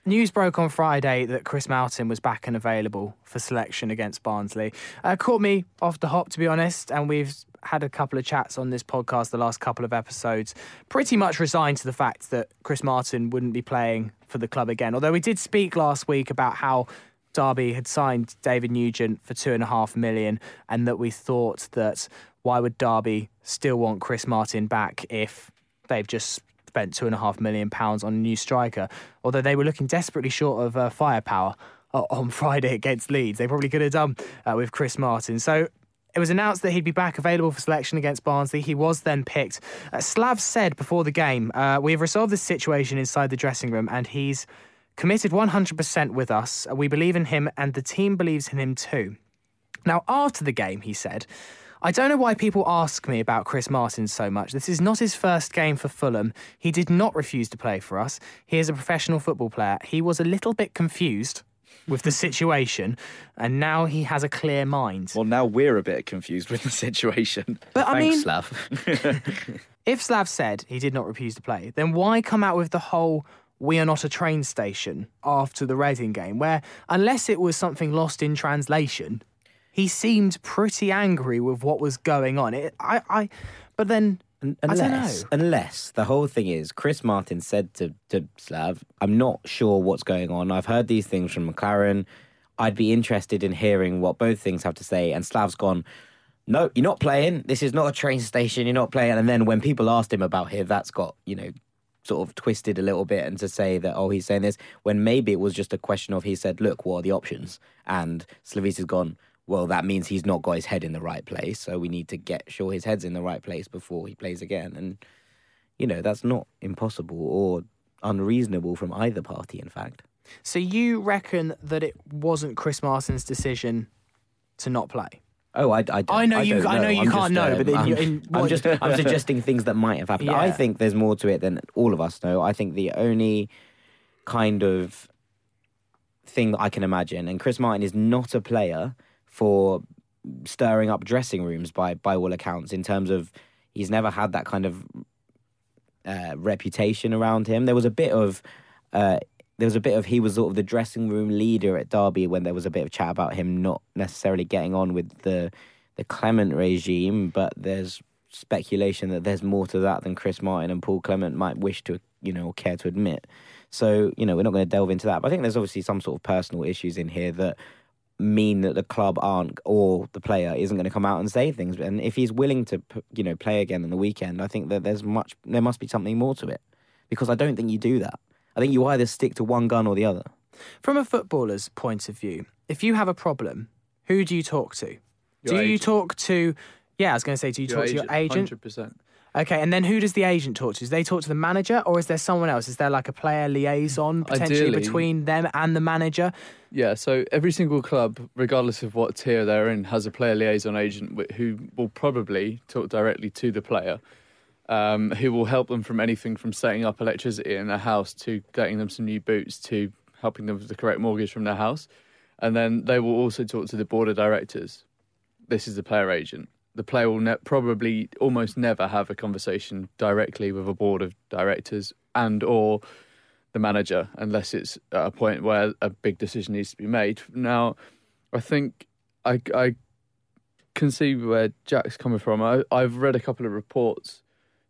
news broke on Friday that Chris Martin was back and available for selection against Barnsley. Uh, caught me off the hop, to be honest, and we've had a couple of chats on this podcast the last couple of episodes. Pretty much resigned to the fact that Chris Martin wouldn't be playing for the club again. Although we did speak last week about how Derby had signed David Nugent for two and a half million, and that we thought that why would Derby still want Chris Martin back if they've just spent two and a half million pounds on a new striker, although they were looking desperately short of uh, firepower uh, on Friday against Leeds. They probably could have done uh, with Chris Martin. So it was announced that he'd be back available for selection against Barnsley. He was then picked. Uh, Slav said before the game, uh, We have resolved this situation inside the dressing room, and he's committed 100% with us. We believe in him, and the team believes in him too. Now, after the game, he said, I don't know why people ask me about Chris Martin so much. This is not his first game for Fulham. He did not refuse to play for us. He is a professional football player. He was a little bit confused with the situation, and now he has a clear mind. Well, now we're a bit confused with the situation. but I Thanks, mean, Slav. if Slav said he did not refuse to play, then why come out with the whole we are not a train station after the Reading game, where unless it was something lost in translation, he seemed pretty angry with what was going on. It, I, I, but then I don't Unless, know. unless the whole thing is Chris Martin said to, to Slav, I'm not sure what's going on. I've heard these things from McClaren. I'd be interested in hearing what both things have to say. And Slav's gone, no, you're not playing. This is not a train station. You're not playing. And then when people asked him about here, that's got, you know, sort of twisted a little bit and to say that, oh, he's saying this, when maybe it was just a question of he said, look, what are the options? And Slavis has gone, well, that means he's not got his head in the right place. So we need to get sure his head's in the right place before he plays again. And, you know, that's not impossible or unreasonable from either party, in fact. So you reckon that it wasn't Chris Martin's decision to not play? Oh, I, I, don't- I know you- don't I know you I'm can't know, but um, then I'm, in- I'm just I'm suggesting things that might have happened. I think there's more to it than all of us know. I think the only kind of thing that I can imagine, and Chris Martin is not a player for stirring up dressing rooms by by all accounts. In terms of he's never had that kind of uh, reputation around him. There was a bit of. Uh, there was a bit of he was sort of the dressing room leader at Derby when there was a bit of chat about him not necessarily getting on with the the Clement regime, but there's speculation that there's more to that than Chris Martin and Paul Clement might wish to, you know, care to admit. So, you know, we're not going to delve into that. But I think there's obviously some sort of personal issues in here that mean that the club aren't or the player isn't going to come out and say things. And if he's willing to, you know, play again on the weekend, I think that there's much, there must be something more to it. Because I don't think you do that. I think you either stick to one gun or the other. From a footballer's point of view, if you have a problem, who do you talk to? do Your you talk to? Yeah, I was going to say, do you talk to your agent? Hundred percent. Okay, and then who does the agent talk to? Do they talk to the manager, or is there someone else? Is there like a player liaison potentially Ideally- between them and the manager? Yeah, so every single club, regardless of what tier they're in, has a player liaison agent who will probably talk directly to the player, um, who will help them from anything from setting up electricity in their house to getting them some new boots to helping them with the correct mortgage from their house. And then they will also talk to the board of directors. This is the player agent. The player will ne- probably almost never have a conversation directly with a board of directors and or the manager unless it's at a point where a big decision needs to be made. Now, I think I, I can see where Jack's coming from. I, I've read a couple of reports,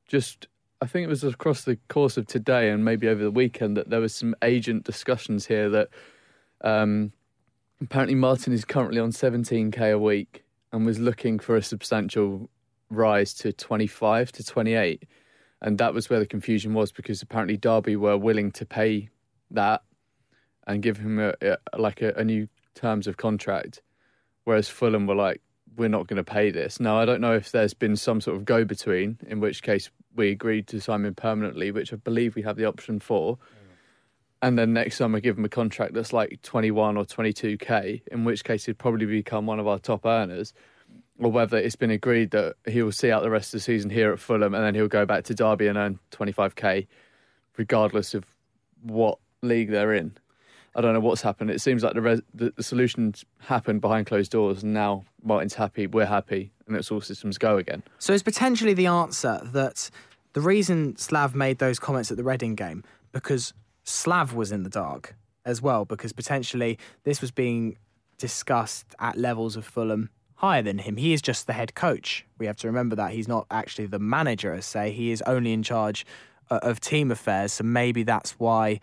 just I think it was across the course of today and maybe over the weekend that there was some agent discussions here that um, apparently Martin is currently on 17k a week and was looking for a substantial rise to 25 to 28 and that was where the confusion was because apparently Derby were willing to pay that and give him a, a like a, a new terms of contract, whereas Fulham were like, "We're not going to pay this." Now I don't know if there's been some sort of go between, in which case we agreed to sign him permanently, which I believe we have the option for. Mm. And then next summer give him a contract that's like 21 or 22k, in which case he'd probably become one of our top earners or whether it's been agreed that he will see out the rest of the season here at Fulham and then he'll go back to Derby and earn 25k, regardless of what league they're in. I don't know what's happened. It seems like the, res- the, the solutions happened behind closed doors, and now Martin's happy, we're happy, and it's all systems go again. So it's potentially the answer that the reason Slav made those comments at the Reading game because Slav was in the dark as well because potentially this was being discussed at levels of Fulham higher than him. He is just the head coach. We have to remember that he's not actually the manager, as say. He is only in charge uh, of team affairs. So maybe that's why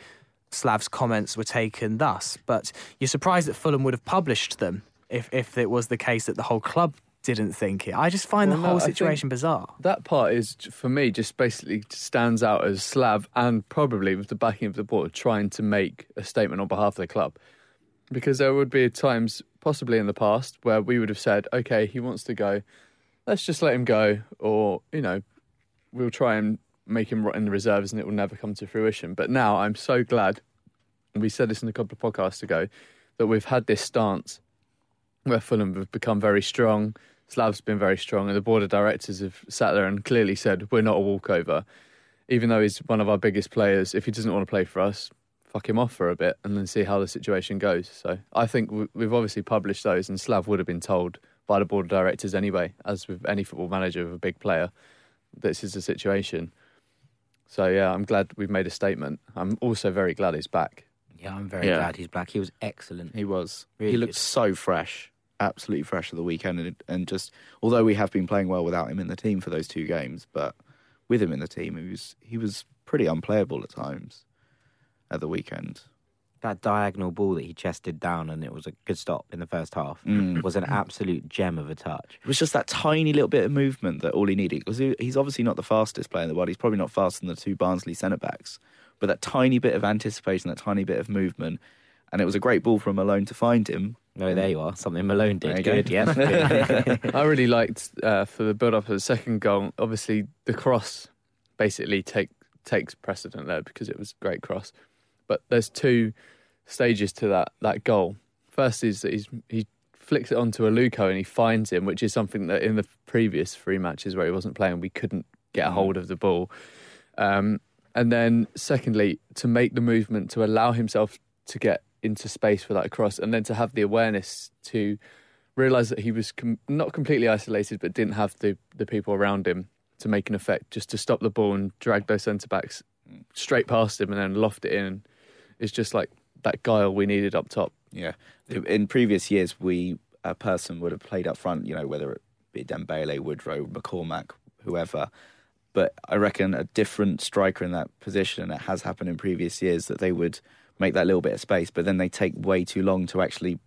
Slav's comments were taken thus. But you're surprised that Fulham would have published them if if it was the case that the whole club didn't think it. I just find Well, the whole think- situation bizarre. That part is for me just basically stands out as Slav and probably with the backing of the board trying to make a statement on behalf of the club. Because there would be times, possibly in the past, where we would have said, okay, he wants to go, let's just let him go, or, you know, we'll try and make him rot in the reserves and it will never come to fruition. But now I'm so glad, and we said this in a couple of podcasts ago, that we've had this stance where Fulham have become very strong. Slav's been very strong, and the board of directors have sat there and clearly said, We're not a walkover. Even though he's one of our biggest players, if he doesn't want to play for us, fuck him off for a bit and then see how the situation goes. So I think we- we've obviously published those, and Slav would have been told by the board of directors anyway, as with any football manager of a big player, this is the situation. So yeah, I'm glad we've made a statement. I'm also very glad he's back. Yeah, I'm very Yeah. glad he's back. He was excellent. He was. Really he looked good. so fresh, absolutely fresh at the weekend, and, and just although we have been playing well without him in the team for those two games, but with him in the team, he was he was pretty unplayable at times at the weekend. That diagonal ball that he chested down and it was a good stop in the first half Mm. was an absolute gem of a touch. It was just that tiny little bit of movement that all he needed because he, he's obviously not the fastest player in the world. He's probably not faster than the two Barnsley centre backs, but that tiny bit of anticipation, that tiny bit of movement, and it was a great ball from Malone to find him. No, there you are. Something Malone did. go. Good, yeah. I really liked uh, for the build up of the second goal. Obviously, the cross basically take takes precedent there because it was a great cross. But there's two stages to that that goal. First is that he's he flicks it onto Aluko and he finds him, which is something that in the previous three matches where he wasn't playing, we couldn't get a hold of the ball. Um, and then, secondly, to make the movement to allow himself to get into space for that cross, and then to have the awareness to realize that he was com- not completely isolated, but didn't have the the people around him to make an effect, just to stop the ball and drag those centre backs straight past him and then loft it in. It's just like that guile we needed up top. Yeah. In previous years, we a person would have played up front, you know, whether it be Dembele, Woodrow, McCormack, whoever. But I reckon a different striker in that position, and it has happened in previous years, that they would make that little bit of space, but then they take way too long to actually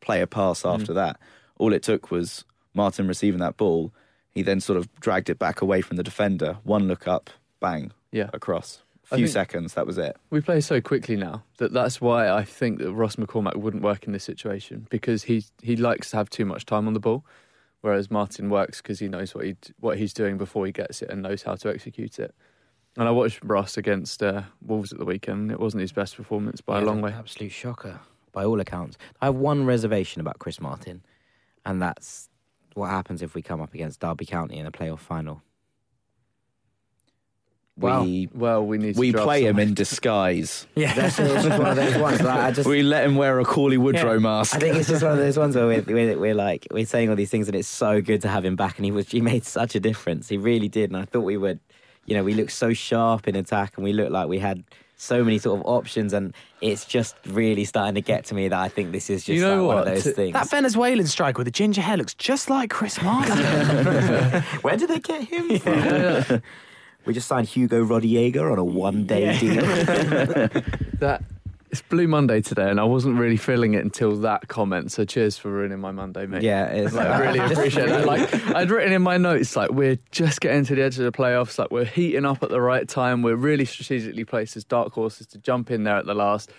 play a pass mm. after that. All it took was Martin receiving that ball. He then sort of dragged it back away from the defender. One look up, bang, Yeah. across. I few seconds, that was it. We play so quickly now that that's why I think that Ross McCormack wouldn't work in this situation because he he likes to have too much time on the ball, whereas Martin works because he knows what he what he's doing before he gets it and knows how to execute it. And I watched Ross against uh, Wolves at the weekend. It wasn't his best performance by Yeah, a long way. Absolute shocker, by all accounts. I have one reservation about Chris Martin, and that's what happens if we come up against Derby County in a playoff final. Well, we Well, we need to we draft play him in disguise. Yeah. That's just one of those ones. Like, I just, we let him wear a Cauley Woodrow Yeah. mask. I think it's just one of those ones where we're, we're, we're like we're saying all these things, and it's so good to have him back. And he was he made such a difference. He really did. And I thought we would, you know, we looked so sharp in attack, and we looked like we had so many sort of options. And it's just really starting to get to me that I think this is just You know like one of those To- things. That Venezuelan striker with the ginger hair looks just like Chris Martin. Where did they get him from? we just signed Hugo Rodallega on a one-day deal. that. It's Blue Monday today, and I wasn't really feeling it until that comment. So cheers for ruining my Monday, mate. yeah, it's Like, I really just appreciate that. Like, I'd written in my notes, like, we're just getting to the edge of the playoffs. Like, we're heating up at the right time. We're really strategically placed as dark horses to jump in there at the last.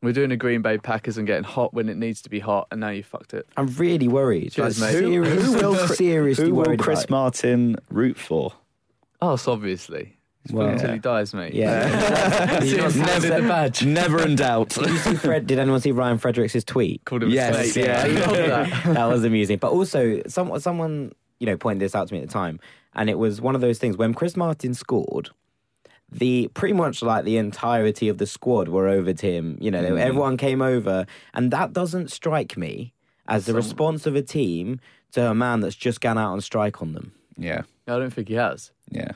We're doing a Green Bay Packers and getting hot when it needs to be hot, and now you fucked it. I'm really worried. Cheers, like, mate. Who- serious- who will- seriously Who will worried Chris about. Martin root for? Oh, Us, obviously. He's Well- until he dies, mate. Yeah. See, He's never the badge. Never in doubt. Did you see Fred? Did anyone see Ryan Fredericks' tweet? Called him Yes, snake. yeah. I that. that was amusing. But also, some, someone you know pointed this out to me at the time, and it was one of those things when Chris Martin scored. The pretty much like the entirety of the squad were over to him. You know, they- mm. everyone came over, and that doesn't strike me as the response of a team to a man that's just gone out on strike on them. yeah, I don't think he has. yeah.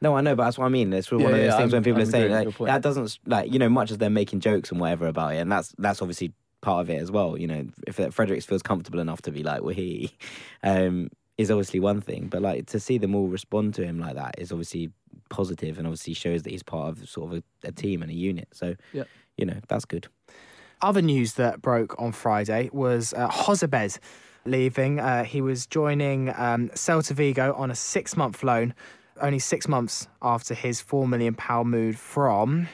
No, I know, but that's what I mean. It's one of those yeah, things I'm- when people I'm are saying like, that doesn't like you know much as they're making jokes and whatever about it, and that's that's obviously part of it as well. You know, if Fredericks feels comfortable enough to be like, well, he um, is obviously one thing, but like to see them all respond to him like that is obviously positive, and obviously shows that he's part of sort of a, a team and a unit. So, Yeah. you know, that's good. Other news that broke on Friday was uh, Jozabed leaving. Uh, he was joining um, Celta Vigo on a six month loan, only six months after his £4 million move from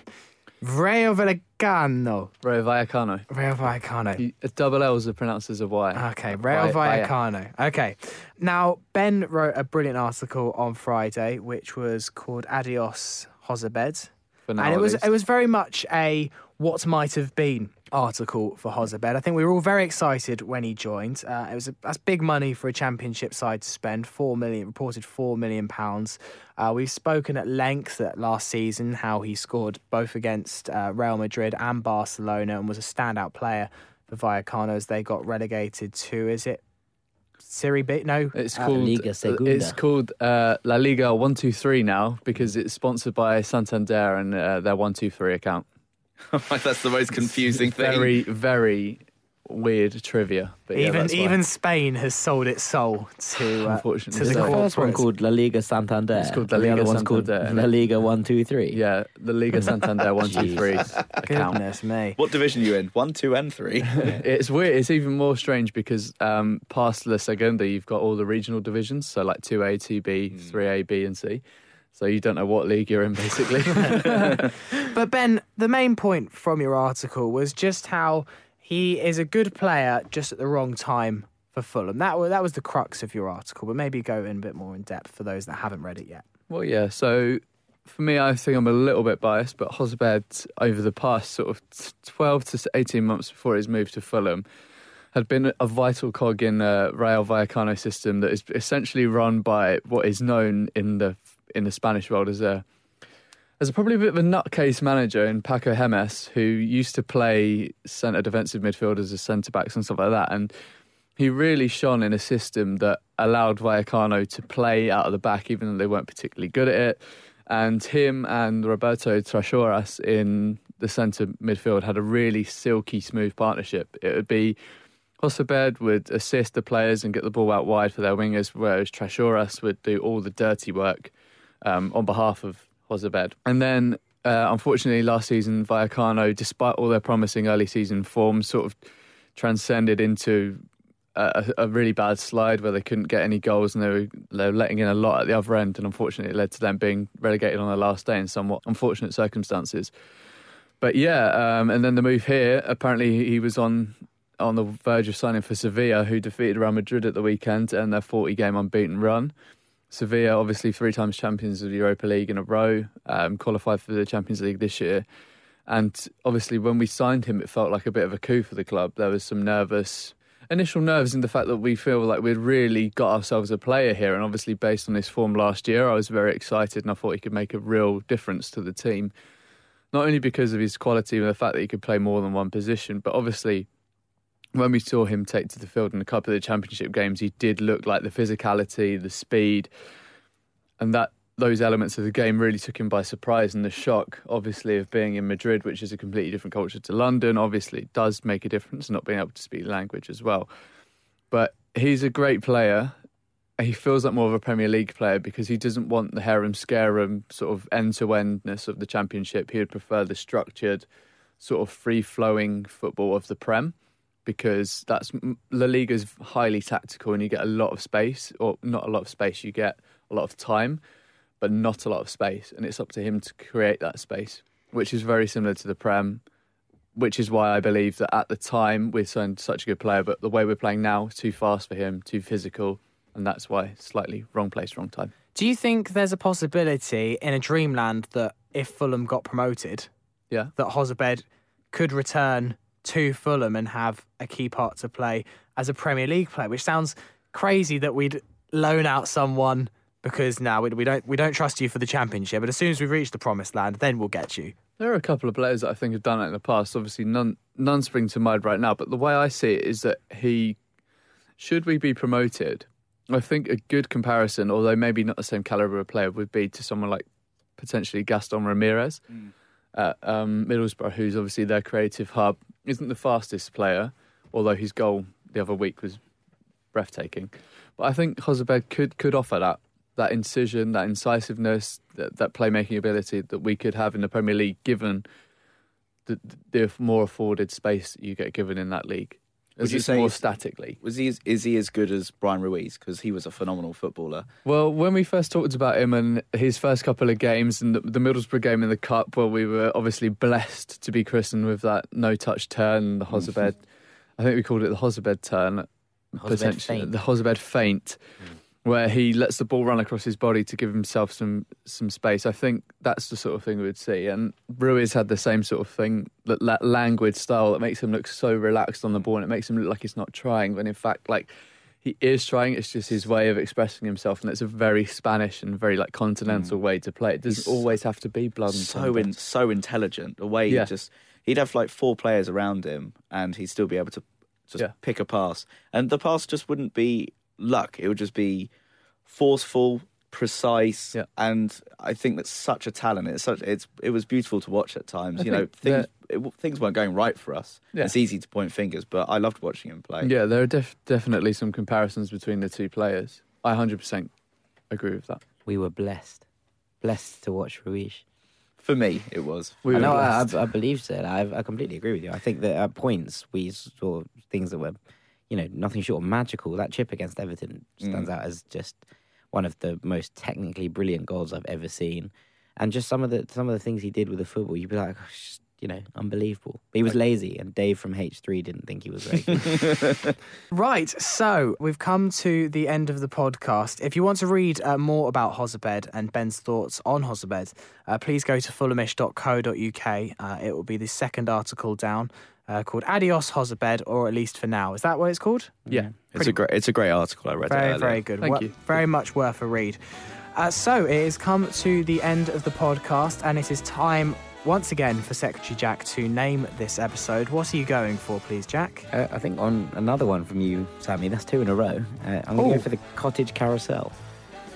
Rayo Vallecano. Rayo Vallecano. Rayo Vallecano. You- A double L's are pronounced as a Y. Okay, Rayo Vallecano. Okay. Now, Ben wrote a brilliant article on Friday, which was called Adios Jozabed. And it was it was very much a what might have been article for Jozabed. I think we were all very excited when he joined. Uh, it was a, that's big money for a championship side to spend. Four million reported four million pounds. Uh, we've spoken at length at last season how he scored both against uh, Real Madrid and Barcelona and was a standout player for Vallecano as they got relegated to is it Serie B? No, It's uh, called Liga Segunda. It's called uh, La Liga One Two Three now because it's sponsored by Santander and uh, their One Two Three account. That's the most confusing thing. Very, very weird trivia. But yeah, even why. even Spain has sold its soul to uh, Unfortunately to the so. the first one called La Liga Santander. It's called La and the Liga other one's called La Liga One Two Three. yeah, the Liga Santander One Two Three account. Goodness me. What division are you in? One, two, and three. It's weird. It's even more strange because um, past La Segunda, you've got all the regional divisions, so like two A, two B, three A, B, and C. So you don't know what league you're in, basically. But Ben, the main point from your article was just how he is a good player just at the wrong time for Fulham. That was, that was the crux of your article, but maybe go in a bit more in depth for those that haven't read it yet. Well, yeah. So for me, I think I'm a little bit biased, but Jozabed over the past sort of 12 to 18 months before his move to Fulham had been a vital cog in a Real Vallecano system that is essentially run by what is known in the in the Spanish world as a as a probably a bit of a nutcase manager in Paco Jémez, who used to play centre defensive midfielders as centre backs and stuff like that, and he really shone in a system that allowed Vallecano to play out of the back, even though they weren't particularly good at it. And him and Roberto Trashorras in the centre midfield had a really silky, smooth partnership. It would be Jozabed would assist the players and get the ball out wide for their wingers, whereas Trashoras would do all the dirty work um, on behalf of Jozabed. And then, uh, unfortunately, last season, Vallecano, despite all their promising early season form, sort of transcended into a, a really bad slide where they couldn't get any goals and they were, they were letting in a lot at the other end. And unfortunately, it led to them being relegated on their last day in somewhat unfortunate circumstances. But yeah, um, and then the move here. Apparently, he was on on the verge of signing for Sevilla, who defeated Real Madrid at the weekend and their 40 game unbeaten run. Sevilla, obviously three times champions of the Europa League in a row, um, qualified for the Champions League this year. And obviously, when we signed him, it felt like a bit of a coup for the club. There was some nervous, initial nerves in the fact that we feel like we'd really got ourselves a player here. And obviously, based on his form last year, I was very excited and I thought he could make a real difference to the team. Not only because of his quality and the fact that he could play more than one position, but obviously, when we saw him take to the field in a couple of the championship games, he did look like the physicality, the speed, and that those elements of the game really took him by surprise. And the shock, obviously, of being in Madrid, which is a completely different culture to London, obviously does make a difference. Not being able to speak language as well, but he's a great player. He feels like more of a Premier League player because he doesn't want the harem scarum sort of end to endness of the Championship. He would prefer the structured, sort of free flowing football of the Prem because that's La Liga's highly tactical and you get a lot of space, or not a lot of space, you get a lot of time, but not a lot of space. And it's up to him to create that space, which is very similar to the Prem, which is why I believe that at the time we signed such a good player, but the way we're playing now, too fast for him, too physical, and that's why slightly wrong place, wrong time. Do you think there's a possibility in a dreamland that if Fulham got promoted, Yeah. that Jozabed could return to Fulham and have a key part to play as a Premier League player? Which sounds crazy that we'd loan out someone because now we, we don't we don't trust you for the Championship, but as soon as we reach the promised land, then we'll get you. There are a couple of players that I think have done it in the past. Obviously, none none spring to mind right now. But the way I see it is that he, should we be promoted, I think a good comparison, although maybe not the same caliber of player, would be to someone like potentially Gaston Ramirez at um, Middlesbrough, who's obviously their creative hub. Isn't the fastest player, although his goal the other week was breathtaking. But I think Jozabed could could offer that that incision, that incisiveness, that, that playmaking ability that we could have in the Premier League, given the, the more afforded space you get given in that league. As you say more statically. Was he? Is he as good as Bryan Ruiz? Because he was a phenomenal footballer. Well, when we first talked about him and his first couple of games and the, the Middlesbrough game in the cup, where we were obviously blessed to be christened with that no-touch turn, the Jozabed. I think we called it the Jozabed turn, Jozabed potentially feint. the Jozabed feint, hmm. Where he lets the ball run across his body to give himself some some space. I think that's the sort of thing we would see. And Ruiz had the same sort of thing, that, that languid style that makes him look so relaxed on the ball, and it makes him look like he's not trying, when in fact, like he is trying. It's just his way of expressing himself, and it's a very Spanish and very like continental way to play. It doesn't Mm. He's always have to be blood. So in, so intelligent. The way Yeah. he just he'd have like four players around him, and he'd still be able to just Yeah. pick a pass, and the pass just wouldn't be luck. It would just be forceful, precise, Yeah. and I think that's such a talent. It's such it's it was beautiful to watch at times. I you know, things it, things weren't going right for us. Yeah. It's easy to point fingers, but I loved watching him play. Yeah, there are def- definitely some comparisons between the two players. I 100% agree with that. We were blessed, blessed to watch Ruiz. For me, it was. We I know, I. I, I believe so. I, I completely agree with you. I think that at points we saw things that were, you know, nothing short of magical. That chip against Everton stands out as just one of the most technically brilliant goals I've ever seen, and just some of the some of the things he did with the football, you'd be like, "Oh, just, you know, unbelievable. But he was lazy, and Dave from H three didn't think he was very. Right, so we've come to the end of the podcast. If you want to read uh, more about Jozabed and Ben's thoughts on Jozabed, uh, please go to fulhamish.co.uk. Uh, it will be the second article down uh, called Adios Jozabed, or at least for now. Is that what it's called? yeah. It's a great it's a great article. I read it Very, earlier. very good. Thank Wo- you. Very much worth a read. Uh, so it has come to the end of the podcast, and it is time once again for Secretary Jack to name this episode. What are you going for, please, Jack? uh, I think on another one from you, Sammy. That's two in a row. Uh, I'm going to go for the cottage carousel.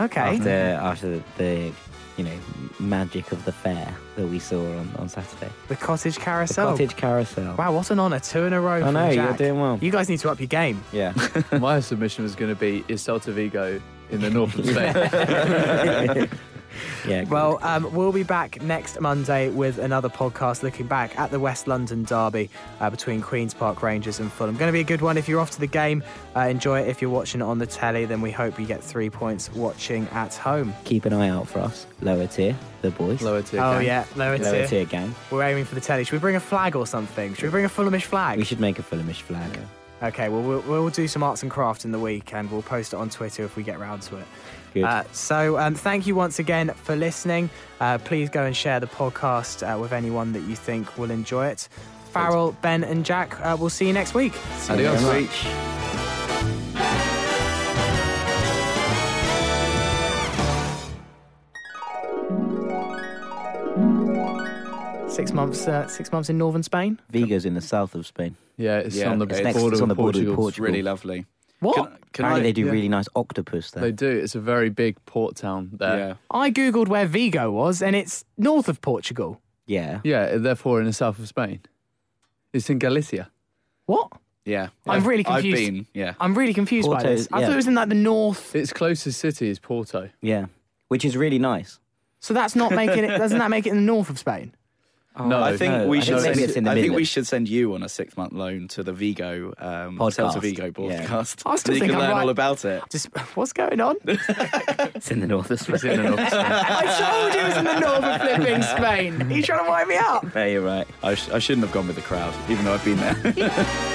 Okay. After after the you know magic of the fair that we saw on, on Saturday. The cottage The carousel. cottage carousel. Wow, what an honour. Two in a row. I from know, you're doing well. You guys need to up your game. Yeah. My submission was going to be is Celta Vigo in the north of Spain. yeah. Well, um, we'll be back next Monday with another podcast looking back at the West London derby uh, between Queen's Park Rangers and Fulham. Going to be a good one. If you're off to the game, uh, enjoy it. If you're watching it on the telly, then we hope you get three points watching at home. keep an eye out for us. Lower tier, the boys. Lower tier. Oh, gang. yeah, lower Lower tier. tier gang. We're aiming for the telly. Should we bring a flag or something? Should we bring a Fulhamish flag? We should make a Fulhamish flag. Okay, well, well, we'll do some arts and crafts in the week and we'll post it on Twitter if we get round to it. Good. Uh, so, um, thank you once again for listening. Uh, please go and share the podcast uh, with anyone that you think will enjoy it. Farrell, Ben, and Jack, uh, we'll see you next week. See you Adios. Six months, uh, six months in northern Spain. Vigo's in the south of Spain. Yeah, it's Yeah, on the it's next- border it's on of the border with Portugal. It's really lovely. What? Can, can Apparently, I? they do yeah. really nice octopus there. They do. It's a very big port town there. yeah. I googled where Vigo was, and it's north of Portugal. Yeah. Yeah, therefore in the south of Spain. It's in Galicia. What? Yeah. I'm really confused. I've confused. been. Yeah. I'm really confused by Porto, this. I yeah. thought it was in like the north. Its closest city is Porto. Yeah. Which is really nice. So that's not making it. Doesn't that make it in the north of Spain? No, I think no, we I should. think send, it's in the I think we should send you on a six month loan to the Vigo um, Podcast. Celta Vigo Yeah. podcast. I still you think can I'm learn right. all about it. Just what's going on? It's in the north of Spain. It's in the north of Spain. I told you it was in the north of flipping Spain. Are you trying to wind me up? Yeah, you're right. I, sh- I shouldn't have gone with the crowd, even though I've been there.